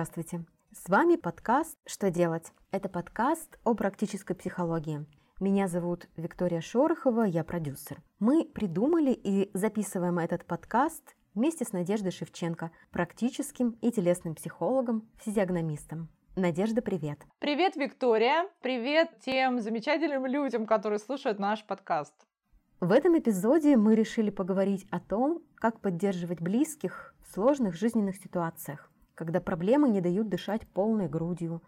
Здравствуйте! С вами подкаст «Что делать?». Это подкаст о практической психологии. Меня зовут Виктория Шорохова, я продюсер. Мы придумали и записываем этот подкаст вместе с Надеждой Шевченко, практическим и телесным психологом, физиогномистом. Надежда, привет. Привет, Виктория. Привет тем замечательным людям, которые слушают наш подкаст. В этом эпизоде мы решили поговорить о том, как поддерживать близких в сложных жизненных ситуациях, когда проблемы не дают дышать полной грудью,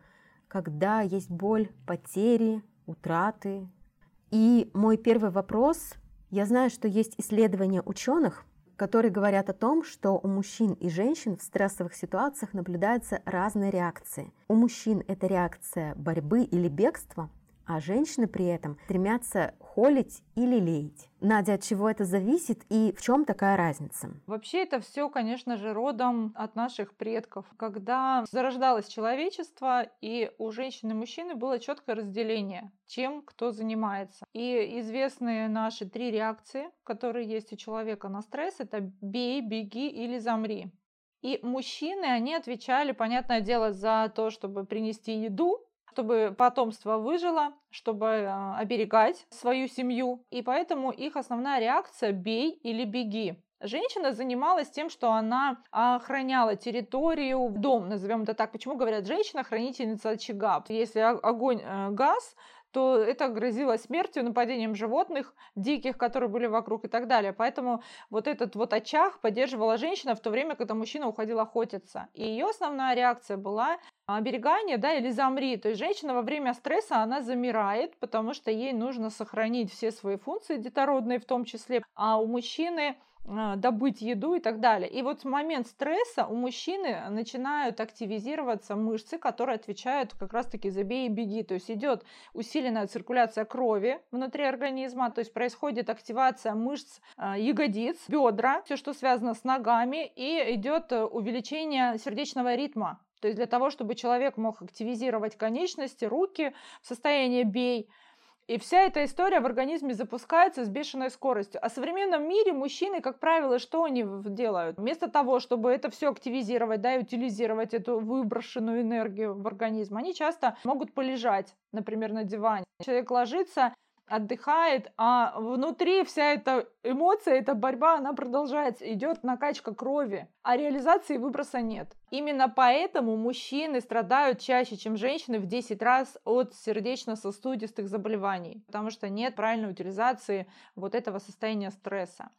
когда есть боль, потери, утраты. И мой первый вопрос, я знаю, что есть исследования ученых, которые говорят о том, что у мужчин и женщин в стрессовых ситуациях наблюдаются разные реакции. У мужчин это реакция борьбы или бегства, а женщины при этом стремятся холить или леять. Надя, от чего это зависит и в чем такая разница? Вообще это все, конечно же, родом от наших предков. Когда зарождалось человечество, и у женщин и мужчины было четкое разделение, чем кто занимается. И известные наши три реакции, которые есть у человека на стресс, это бей, беги или замри. И мужчины, они отвечали, понятное дело, за то, чтобы принести еду, чтобы потомство выжило, чтобы а, оберегать свою семью. И поэтому их основная реакция «бей или беги». Женщина занималась тем, что она охраняла территорию, дом, назовем это так. Почему говорят женщина хранительница очага? Если огонь, э, газ, то это грозило смертью, нападением животных, диких, которые были вокруг и так далее. Поэтому вот этот вот очаг поддерживала женщина в то время, когда мужчина уходил охотиться. И ее основная реакция была оберегание, да, или замри. То есть женщина во время стресса, она замирает, потому что ей нужно сохранить все свои функции детородные в том числе. А у мужчины добыть еду и так далее. И вот в момент стресса у мужчины начинают активизироваться мышцы, которые отвечают как раз-таки за бей и беги. То есть идет усиленная циркуляция крови внутри организма, то есть происходит активация мышц а, ягодиц, бедра, все, что связано с ногами, и идет э, увеличение сердечного ритма. То есть для того, чтобы человек мог активизировать конечности, руки в состоянии бей, и вся эта история в организме запускается с бешеной скоростью. А в современном мире мужчины, как правило, что они делают? Вместо того, чтобы это все активизировать, да, и утилизировать эту выброшенную энергию в организм, они часто могут полежать, например, на диване. Человек ложится, отдыхает, а внутри вся эта эмоция, эта борьба, она продолжается, идет накачка крови, а реализации выброса нет. Именно поэтому мужчины страдают чаще, чем женщины в 10 раз от сердечно-сосудистых заболеваний, потому что нет правильной утилизации вот этого состояния стресса.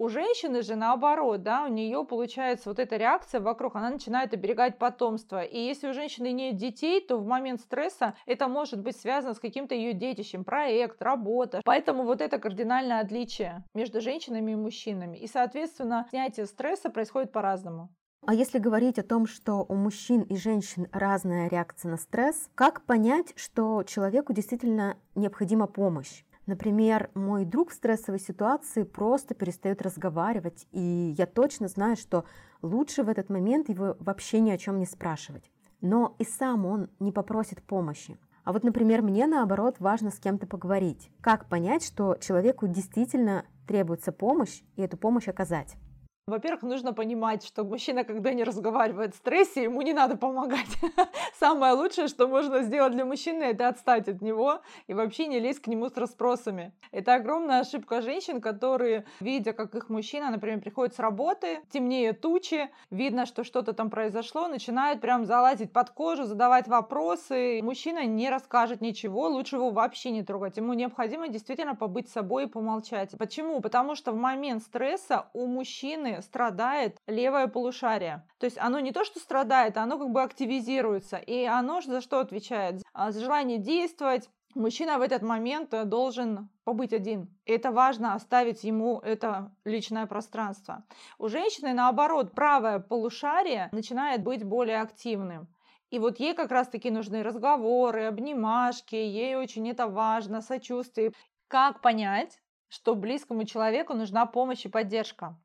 У женщины же наоборот, да, у нее получается вот эта реакция вокруг, она начинает оберегать потомство. И если у женщины нет детей, то в момент стресса это может быть связано с каким-то ее детищем, проект, работа. Поэтому вот это кардинальное отличие между женщинами и мужчинами. И, соответственно, снятие стресса происходит по-разному. А если говорить о том, что у мужчин и женщин разная реакция на стресс, как понять, что человеку действительно необходима помощь? Например, мой друг в стрессовой ситуации просто перестает разговаривать, и я точно знаю, что лучше в этот момент его вообще ни о чем не спрашивать. Но и сам он не попросит помощи. А вот, например, мне наоборот важно с кем-то поговорить. Как понять, что человеку действительно требуется помощь и эту помощь оказать? Во-первых, нужно понимать, что мужчина, когда не разговаривает в стрессе, ему не надо помогать. Самое лучшее, что можно сделать для мужчины, это отстать от него и вообще не лезть к нему с расспросами. Это огромная ошибка женщин, которые, видя, как их мужчина, например, приходит с работы, темнее тучи, видно, что что-то там произошло, начинают прям залазить под кожу, задавать вопросы. Мужчина не расскажет ничего, лучше его вообще не трогать. Ему необходимо действительно побыть собой и помолчать. Почему? Потому что в момент стресса у мужчины страдает левое полушарие. То есть оно не то, что страдает, оно как бы активизируется. И оно за что отвечает? А, за желание действовать, Мужчина в этот момент э, должен побыть один. И это важно оставить ему это личное пространство. У женщины, наоборот, правое полушарие начинает быть более активным. И вот ей как раз-таки нужны разговоры, обнимашки, ей очень это важно, сочувствие. Как понять, что близкому человеку нужна помощь и поддержка?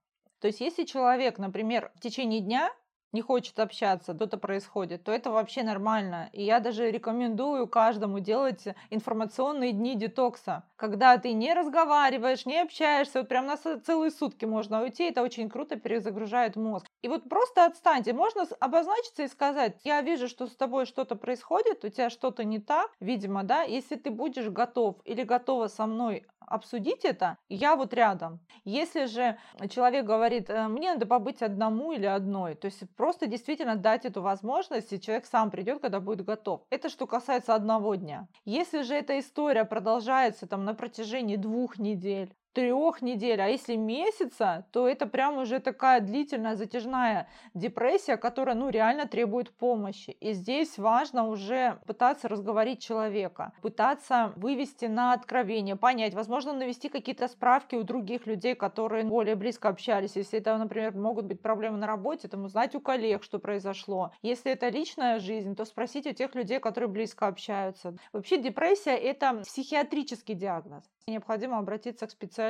То есть если человек, например, в течение дня не хочет общаться, что-то происходит, то это вообще нормально. И я даже рекомендую каждому делать информационные дни детокса, когда ты не разговариваешь, не общаешься, вот прям на целые сутки можно уйти, это очень круто перезагружает мозг. И вот просто отстаньте, можно обозначиться и сказать, я вижу, что с тобой что-то происходит, у тебя что-то не так, видимо, да, если ты будешь готов или готова со мной обсудить это, я вот рядом. Если же человек говорит, «Э, мне надо побыть одному или одной, то есть просто действительно дать эту возможность, и человек сам придет, когда будет готов. Это что касается одного дня. Если же эта история продолжается там на протяжении двух недель, трех недель, а если месяца, то это прям уже такая длительная затяжная депрессия, которая ну реально требует помощи. И здесь важно уже пытаться разговорить человека, пытаться вывести на откровение, понять, возможно, навести какие-то справки у других людей, которые более близко общались. Если это, например, могут быть проблемы на работе, то узнать у коллег, что произошло. Если это личная жизнь, то спросить у тех людей, которые близко общаются. Вообще депрессия – это психиатрический диагноз. Необходимо обратиться к специалисту.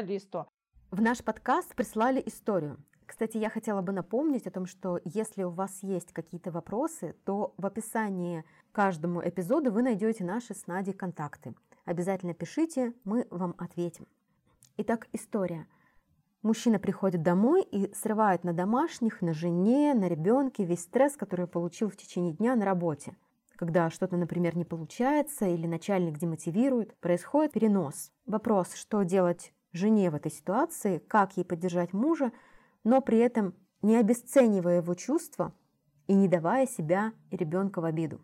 В наш подкаст прислали историю. Кстати, я хотела бы напомнить о том, что если у вас есть какие-то вопросы, то в описании к каждому эпизоду вы найдете наши с Надей контакты. Обязательно пишите, мы вам ответим. Итак, история. Мужчина приходит домой и срывает на домашних, на жене, на ребенке весь стресс, который получил в течение дня на работе. Когда что-то, например, не получается или начальник демотивирует, происходит перенос. Вопрос, что делать жене в этой ситуации, как ей поддержать мужа, но при этом не обесценивая его чувства и не давая себя и ребенка в обиду.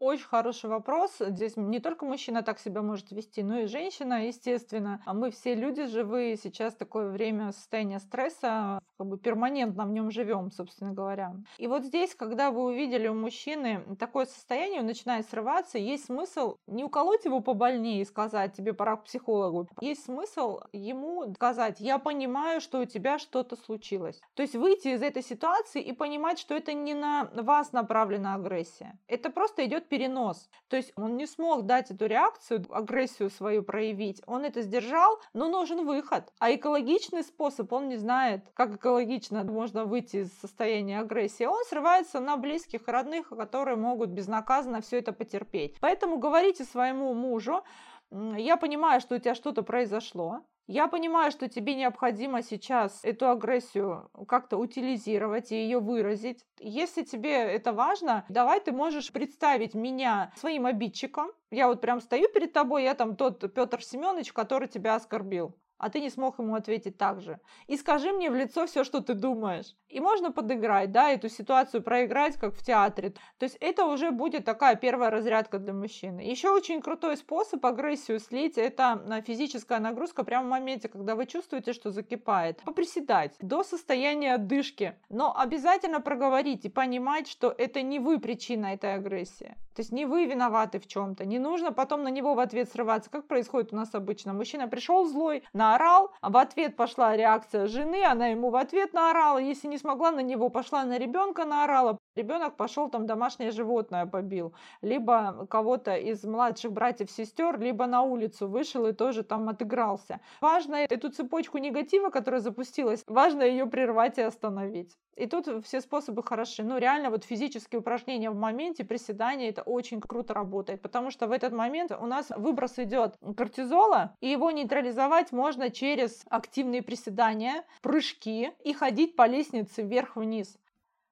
Очень хороший вопрос. Здесь не только мужчина так себя может вести, но и женщина, естественно. А мы все люди живые. Сейчас такое время состояния стресса, как бы перманентно в нем живем, собственно говоря. И вот здесь, когда вы увидели у мужчины такое состояние, он начинает срываться, есть смысл не уколоть его побольнее и сказать, тебе пора к психологу. Есть смысл ему сказать, я понимаю, что у тебя что-то случилось. То есть выйти из этой ситуации и понимать, что это не на вас направлена агрессия. Это просто идет перенос. То есть он не смог дать эту реакцию, агрессию свою проявить. Он это сдержал, но нужен выход. А экологичный способ он не знает, как экологично можно выйти из состояния агрессии. Он срывается на близких родных, которые могут безнаказанно все это потерпеть. Поэтому говорите своему мужу, я понимаю, что у тебя что-то произошло, я понимаю, что тебе необходимо сейчас эту агрессию как-то утилизировать и ее выразить. Если тебе это важно, давай ты можешь представить меня своим обидчиком. Я вот прям стою перед тобой, я там тот Петр Семенович, который тебя оскорбил а ты не смог ему ответить так же. И скажи мне в лицо все, что ты думаешь. И можно подыграть, да, эту ситуацию проиграть, как в театре. То есть это уже будет такая первая разрядка для мужчины. Еще очень крутой способ агрессию слить, это э, физическая нагрузка прямо в моменте, когда вы чувствуете, что закипает. Поприседать до состояния отдышки. Но обязательно проговорить и понимать, что это не вы причина этой агрессии. То есть не вы виноваты в чем-то. Не нужно потом на него в ответ срываться, как происходит у нас обычно. Мужчина пришел злой, наорал, в ответ пошла реакция жены, она ему в ответ наорала. Если не смогла на него, пошла на ребенка наорала. Ребенок пошел там домашнее животное побил. Либо кого-то из младших братьев-сестер, либо на улицу вышел и тоже там отыгрался. Важно эту цепочку негатива, которая запустилась, важно ее прервать и остановить. И тут все способы хороши. Ну, реально, вот физические упражнения в моменте, приседания, это очень круто работает, потому что в этот момент у нас выброс идет кортизола, и его нейтрализовать можно через активные приседания, прыжки и ходить по лестнице вверх-вниз.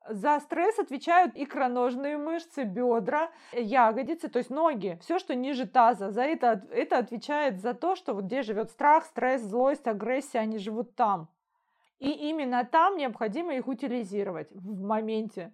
За стресс отвечают икроножные мышцы, бедра, ягодицы, то есть ноги, все, что ниже таза. За это, это отвечает за то, что вот где живет страх, стресс, злость, агрессия, они живут там. И именно там необходимо их утилизировать в моменте.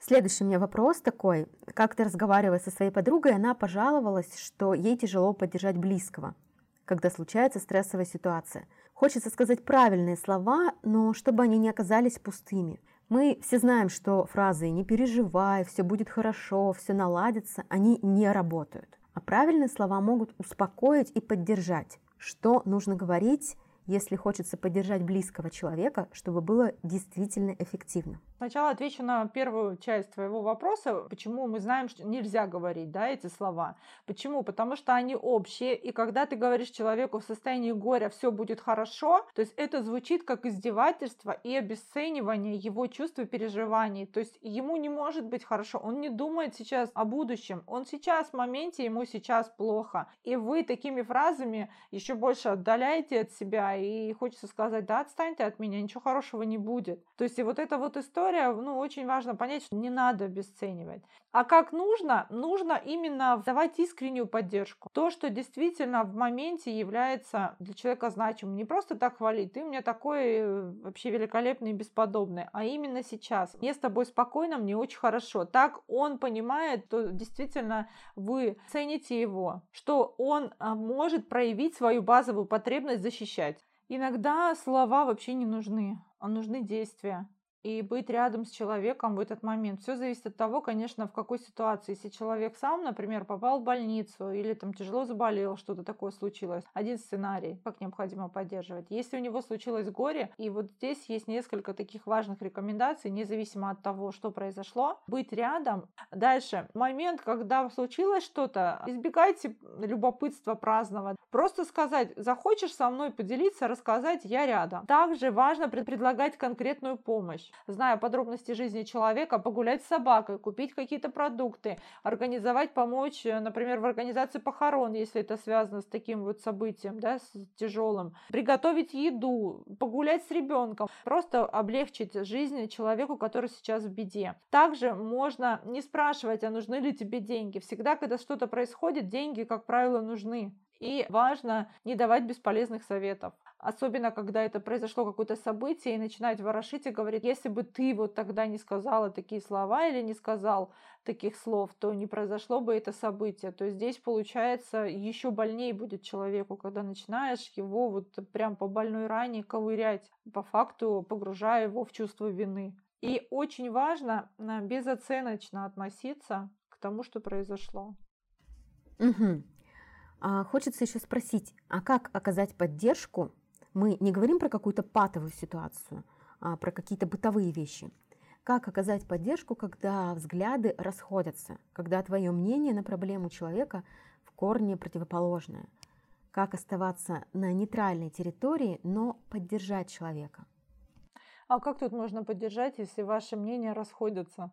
Следующий у меня вопрос такой. Как ты разговаривая со своей подругой, она пожаловалась, что ей тяжело поддержать близкого, когда случается стрессовая ситуация. Хочется сказать правильные слова, но чтобы они не оказались пустыми. Мы все знаем, что фразы «не переживай», «все будет хорошо», «все наладится», они не работают. А правильные слова могут успокоить и поддержать. Что нужно говорить если хочется поддержать близкого человека, чтобы было действительно эффективно. Сначала отвечу на первую часть твоего вопроса, почему мы знаем, что нельзя говорить да, эти слова. Почему? Потому что они общие, и когда ты говоришь человеку в состоянии горя «все будет хорошо», то есть это звучит как издевательство и обесценивание его чувств и переживаний. То есть ему не может быть хорошо, он не думает сейчас о будущем, он сейчас в моменте, ему сейчас плохо. И вы такими фразами еще больше отдаляете от себя, и хочется сказать «да, отстаньте от меня, ничего хорошего не будет». То есть и вот эта вот история история, ну, очень важно понять, что не надо обесценивать. А как нужно? Нужно именно давать искреннюю поддержку. То, что действительно в моменте является для человека значимым. Не просто так хвалить, ты у меня такой э, вообще великолепный и бесподобный, а именно сейчас. Мне с тобой спокойно, мне очень хорошо. Так он понимает, что действительно вы цените его, что он а, может проявить свою базовую потребность защищать. Иногда слова вообще не нужны, а нужны действия и быть рядом с человеком в этот момент. Все зависит от того, конечно, в какой ситуации. Если человек сам, например, попал в больницу или там тяжело заболел, что-то такое случилось, один сценарий, как необходимо поддерживать. Если у него случилось горе, и вот здесь есть несколько таких важных рекомендаций, независимо от того, что произошло, быть рядом. Дальше, момент, когда случилось что-то, избегайте любопытства праздного. Просто сказать, захочешь со мной поделиться, рассказать, я рядом. Также важно предлагать конкретную помощь зная подробности жизни человека, погулять с собакой, купить какие-то продукты, организовать, помочь, э, например, в организации похорон, если это связано с таким вот событием, да, с тяжелым, приготовить еду, погулять с ребенком, просто облегчить жизнь человеку, который сейчас в беде. Также можно не спрашивать, а нужны ли тебе деньги. Всегда, когда что-то происходит, деньги, как правило, нужны. И важно не давать бесполезных советов. Особенно, когда это произошло какое-то событие, и начинать ворошить и говорить, если бы ты вот тогда не сказала такие слова или не сказал таких слов, то не произошло бы это событие. То есть здесь, получается, еще больнее будет человеку, когда начинаешь его вот прям по больной ране ковырять, по факту погружая его в чувство вины. И очень важно э, безоценочно относиться к тому, что произошло. Угу. А хочется еще спросить, а как оказать поддержку? Мы не говорим про какую-то патовую ситуацию, а про какие-то бытовые вещи. Как оказать поддержку, когда взгляды расходятся, когда твое мнение на проблему человека в корне противоположное? Как оставаться на нейтральной территории, но поддержать человека? А как тут можно поддержать, если ваши мнения расходятся?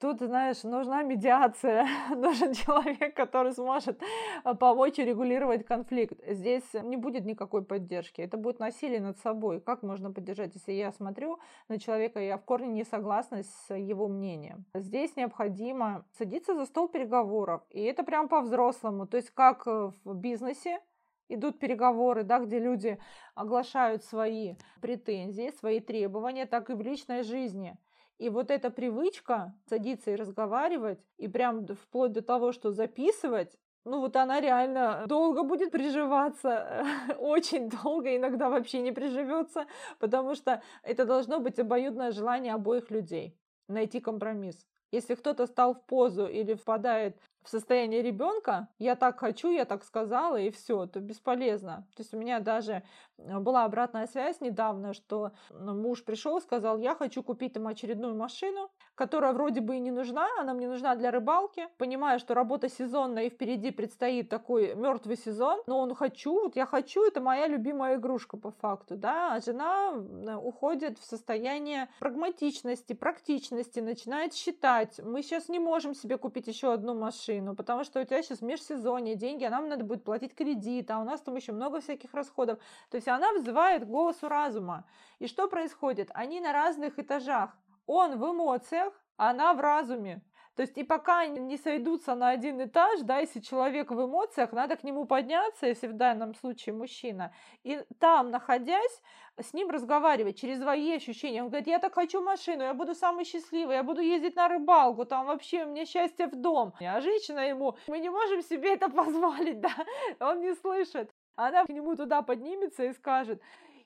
Тут, знаешь, нужна медиация, нужен человек, который сможет а, помочь регулировать конфликт. Здесь не будет никакой поддержки, это будет насилие над собой. Как можно поддержать, если я смотрю на человека, и я в корне не согласна с его мнением? Здесь необходимо садиться за стол переговоров, и это прям по-взрослому, то есть как э, в бизнесе, идут переговоры, да, где люди оглашают свои претензии, свои требования, так и в личной жизни. И вот эта привычка садиться и разговаривать, и прям вплоть до того, что записывать, ну вот она реально долго будет приживаться, очень долго, иногда вообще не приживется, потому что это должно быть обоюдное желание обоих людей найти компромисс. Если кто-то стал в позу или впадает в состояние ребенка, я так хочу, я так сказала, и все, то бесполезно. То есть у меня даже э, была обратная связь недавно, что муж пришел сказал, я хочу купить там очередную машину, которая вроде бы и не нужна, она мне нужна для рыбалки. Понимаю, что работа сезонная и впереди предстоит такой мертвый сезон, но он хочу, вот я хочу, это моя любимая игрушка по факту, да, а жена уходит в состояние прагматичности, практичности, начинает считать, мы сейчас не можем себе купить еще одну машину, машину, потому что у тебя сейчас межсезонье, деньги, а нам надо будет платить кредит, а у нас там еще много всяких расходов. То есть она взывает к голосу разума. И что происходит? Они на разных этажах. Он в эмоциях, она в разуме. То есть и пока не сойдутся на один этаж, да, если человек в эмоциях, надо к нему подняться, если в данном случае мужчина, и там, находясь, с ним разговаривать через свои ощущения. Он говорит, я так хочу машину, я буду самый счастливый, я буду ездить на рыбалку, там вообще у меня счастье в дом. А женщина ему, мы не можем себе это позволить, да, он не слышит. Она к нему туда поднимется и скажет,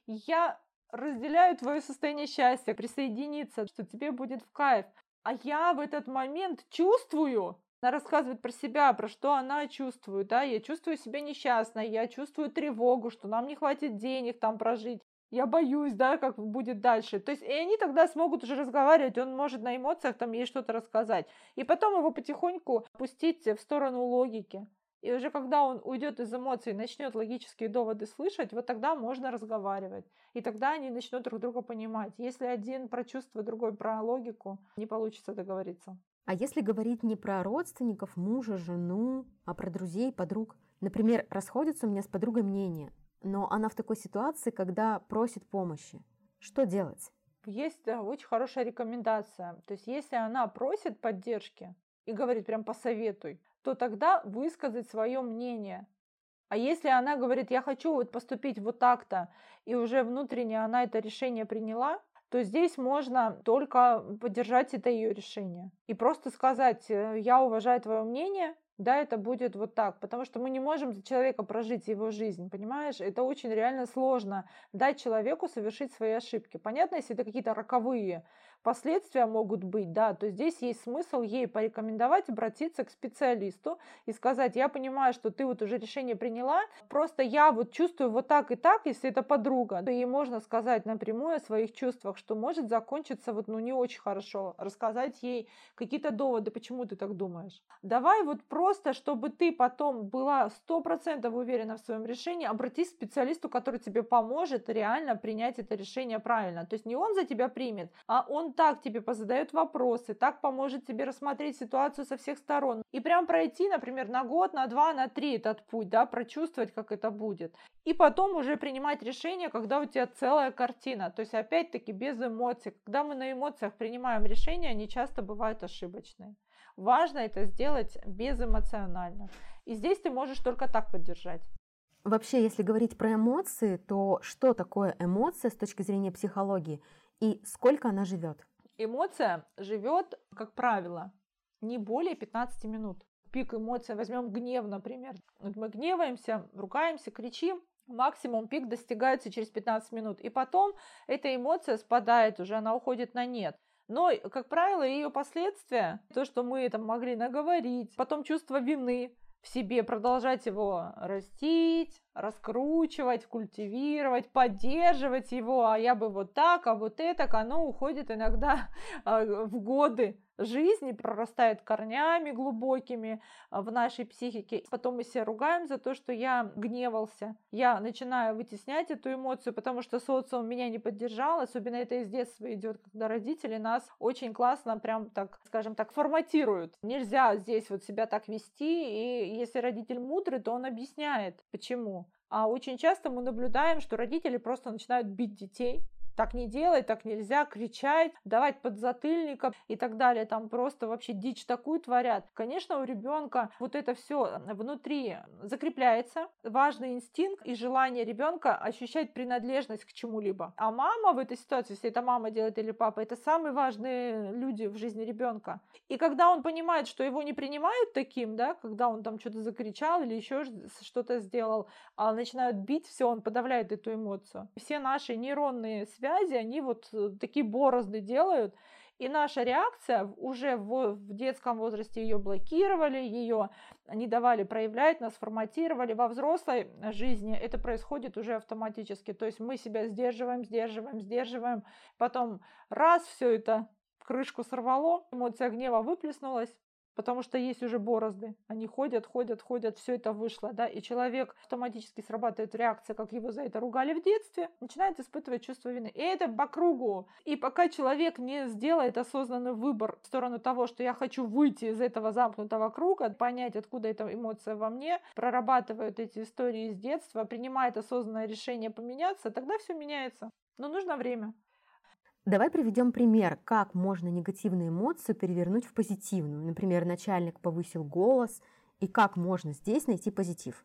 я разделяю твое состояние счастья, присоединиться, что тебе будет в кайф. А я в этот момент чувствую, она рассказывает про себя, про что она чувствует, да, я чувствую себя несчастной, я чувствую тревогу, что нам не хватит денег там прожить. я боюсь, да, как будет дальше. То есть, и они тогда смогут уже разговаривать, он может на эмоциях там ей что-то рассказать. И потом его потихоньку пустить в сторону логики. И уже когда он уйдет из эмоций и начнет логические доводы слышать, вот тогда можно разговаривать. И тогда они начнут друг друга понимать. Если один про чувство, другой про логику, не получится договориться. А если говорить не про родственников, мужа, жену, а про друзей, подруг? Например, расходятся у меня с подругой мнения, но она в такой ситуации, когда просит помощи. Что делать? Есть да, очень хорошая рекомендация. То есть если она просит поддержки и говорит прям посоветуй, то тогда высказать свое мнение. А если она говорит, я хочу вот поступить вот так-то, и уже внутренне она это решение приняла, то здесь можно только поддержать это ее решение. И просто сказать, «Э, я уважаю твое мнение, да, это будет вот так, потому что мы не можем за человека прожить его жизнь, понимаешь? Это очень реально сложно дать человеку совершить свои ошибки. Понятно, если это какие-то роковые последствия могут быть, да, то здесь есть смысл ей порекомендовать обратиться к специалисту и сказать, я понимаю, что ты вот уже решение приняла, просто я вот чувствую вот так и так, если это подруга, то ей можно сказать напрямую о своих чувствах, что может закончиться вот, ну, не очень хорошо, рассказать ей какие-то доводы, почему ты так думаешь. Давай вот просто, чтобы ты потом была сто процентов уверена в своем решении, обратись к специалисту, который тебе поможет реально принять это решение правильно. То есть не он за тебя примет, а он так тебе позадает вопросы, так поможет тебе рассмотреть ситуацию со всех сторон. И прям пройти, например, на год, на два, на три этот путь, да, прочувствовать, как это будет. И потом уже принимать решение, когда у тебя целая картина. То есть, опять-таки, без эмоций. Когда мы на эмоциях принимаем решения, они часто бывают ошибочные. Важно это сделать безэмоционально. И здесь ты можешь только так поддержать. Вообще, если говорить про эмоции, то что такое эмоция с точки зрения психологии? И сколько она живет? Эмоция живет, как правило, не более 15 минут. Пик эмоций, возьмем гнев, например. Мы гневаемся, ругаемся, кричим, максимум пик достигается через 15 минут. И потом эта эмоция спадает уже, она уходит на нет. Но, как правило, ее последствия, то, что мы там могли наговорить, потом чувство вины, в себе, продолжать его растить, раскручивать, культивировать, поддерживать его, а я бы вот так, а вот это, оно уходит иногда а, в годы жизни, прорастает корнями глубокими а, в нашей психике. Потом мы себя ругаем за то, что я гневался. Я начинаю вытеснять эту эмоцию, потому что социум меня не поддержал. Особенно это из детства идет, когда родители нас очень классно, прям так, скажем так, форматируют. Нельзя здесь вот себя так вести. И если родитель мудрый, то он объясняет, почему. А очень часто мы наблюдаем, что родители просто начинают бить детей, так не делай, так нельзя, кричать, давать подзатыльников и так далее. Там просто вообще дичь такую творят. Конечно, у ребенка вот это все внутри закрепляется. Важный инстинкт и желание ребенка ощущать принадлежность к чему-либо. А мама в этой ситуации, если это мама делает или папа, это самые важные люди в жизни ребенка. И когда он понимает, что его не принимают таким, да, когда он там что-то закричал или еще что-то сделал, а начинают бить, все, он подавляет эту эмоцию. Все наши нейронные связи связи, они вот э, такие борозды делают. И наша реакция уже в, в детском возрасте ее блокировали, ее не давали проявлять, нас форматировали. Во взрослой жизни это происходит уже автоматически. То есть мы себя сдерживаем, сдерживаем, сдерживаем. Потом раз все это крышку сорвало, эмоция гнева выплеснулась, потому что есть уже борозды. Они ходят, ходят, ходят, все это вышло, да, и человек автоматически срабатывает реакция, как его за это ругали в детстве, начинает испытывать чувство вины. И это по кругу. И пока человек не сделает осознанный выбор в сторону того, что я хочу выйти из этого замкнутого круга, понять, откуда эта эмоция во мне, прорабатывает эти истории из детства, принимает осознанное решение поменяться, тогда все меняется. Но нужно время. Давай приведем пример, как можно негативную эмоцию перевернуть в позитивную. Например, начальник повысил голос, и как можно здесь найти позитив.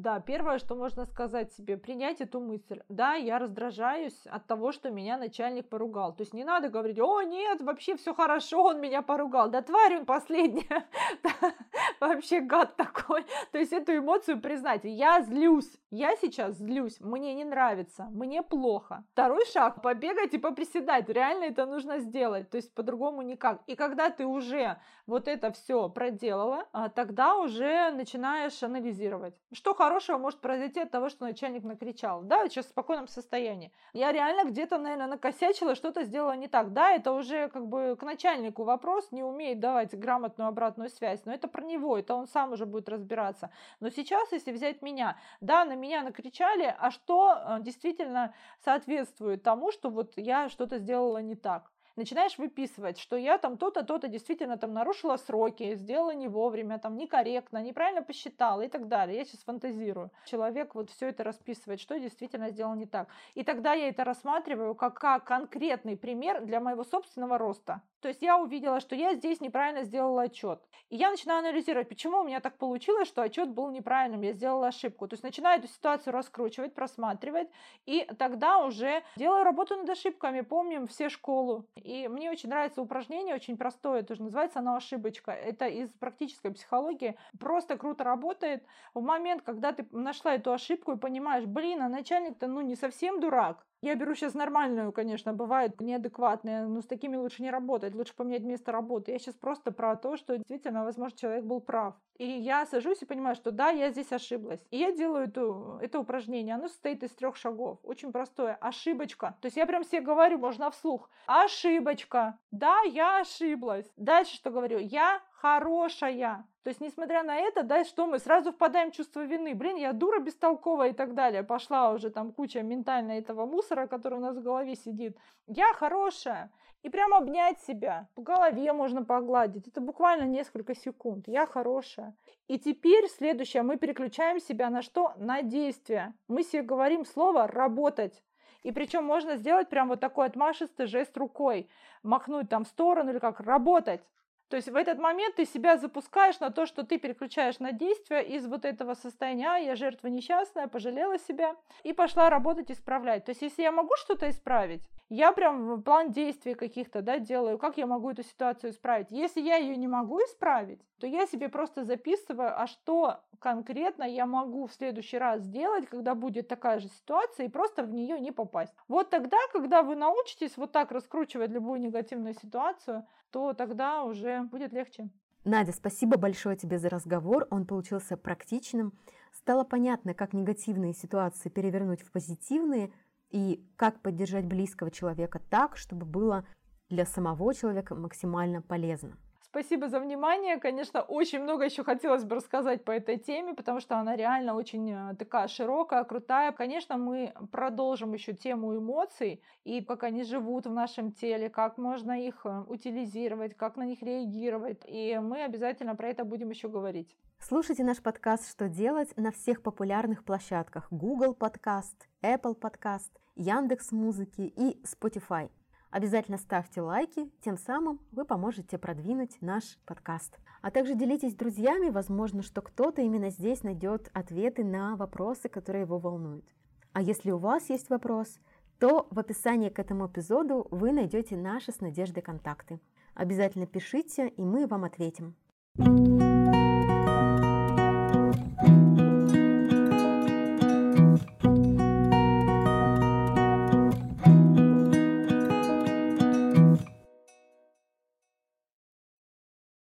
Да, первое, что можно сказать себе, принять эту мысль. Да, я раздражаюсь от того, что меня начальник поругал. То есть не надо говорить, о, нет, вообще все хорошо, он меня поругал. Да тварь он последняя. Вообще гад такой. То есть эту эмоцию признать. Я злюсь. Я сейчас злюсь. Мне не нравится. Мне плохо. Второй шаг. Побегать и поприседать. Реально это нужно сделать. То есть по-другому никак. И когда ты уже вот это все проделала, а, тогда уже начинаешь анализировать. Что хорошо хорошего может произойти от того, что начальник накричал? Да, сейчас в спокойном состоянии. Я реально где-то, наверное, накосячила, что-то сделала не так. Да, это уже как бы к начальнику вопрос, не умеет давать грамотную обратную связь, но это про него, это он сам уже будет разбираться. Но сейчас, если взять меня, да, на меня накричали, а что э, действительно соответствует тому, что вот я что-то сделала не так? Начинаешь выписывать, что я там то-то, то-то действительно там нарушила сроки, сделала не вовремя, там некорректно, неправильно посчитала и так далее. Я сейчас фантазирую. Человек вот все это расписывает, что действительно сделал не так. И тогда я это рассматриваю как, как конкретный пример для моего собственного роста. То есть я увидела, что я здесь неправильно сделала отчет. И я начинаю анализировать, почему у меня так получилось, что отчет был неправильным, я сделала ошибку. То есть начинаю эту ситуацию раскручивать, просматривать, и тогда уже делаю работу над ошибками. Помним все школу. И мне очень нравится упражнение, очень простое, тоже называется оно ошибочка. Это из практической психологии. Просто круто работает. В момент, когда ты нашла эту ошибку и понимаешь, блин, а начальник-то ну не совсем дурак, я беру сейчас нормальную, конечно, бывают неадекватные, но с такими лучше не работать, лучше поменять место работы. Я сейчас просто про то, что действительно, возможно, человек был прав. И я сажусь и понимаю, что да, я здесь ошиблась. И я делаю эту, это упражнение. Оно состоит из трех шагов. Очень простое. Ошибочка. То есть я прям себе говорю, можно вслух. Ошибочка. Да, я ошиблась. Дальше что говорю? Я хорошая. То есть, несмотря на это, да, что мы сразу впадаем в чувство вины. Блин, я дура бестолковая и так далее. Пошла уже там куча ментально этого мусора, который у нас в голове сидит. Я хорошая. И прям обнять себя. По голове можно погладить. Это буквально несколько секунд. Я хорошая. И теперь следующее. Мы переключаем себя на что? На действие. Мы себе говорим слово «работать». И причем можно сделать прям вот такой отмашистый жест рукой. Махнуть там в сторону или как «работать». То есть в этот момент ты себя запускаешь на то, что ты переключаешь на действие из вот этого состояния, а, я жертва несчастная, пожалела себя, и пошла работать, исправлять. То есть если я могу что-то исправить, я прям план действий каких-то да, делаю, как я могу эту ситуацию исправить. Если я ее не могу исправить, то я себе просто записываю, а что конкретно я могу в следующий раз сделать, когда будет такая же ситуация, и просто в нее не попасть. Вот тогда, когда вы научитесь вот так раскручивать любую негативную ситуацию, то тогда уже будет легче. Надя, спасибо большое тебе за разговор. Он получился практичным. Стало понятно, как негативные ситуации перевернуть в позитивные и как поддержать близкого человека так, чтобы было для самого человека максимально полезно. Спасибо за внимание. Конечно, очень много еще хотелось бы рассказать по этой теме, потому что она реально очень э, такая широкая, крутая. Конечно, мы продолжим еще тему эмоций и как они живут в нашем теле, как можно их э, утилизировать, как на них реагировать. И мы обязательно про это будем еще говорить. Слушайте наш подкаст «Что делать» на всех популярных площадках Google Подкаст, Apple Подкаст, Яндекс Музыки и Spotify – Обязательно ставьте лайки, тем самым вы поможете продвинуть наш подкаст. А также делитесь с друзьями, возможно, что кто-то именно здесь найдет ответы на вопросы, которые его волнуют. А если у вас есть вопрос, то в описании к этому эпизоду вы найдете наши с Надеждой контакты. Обязательно пишите, и мы вам ответим. thank you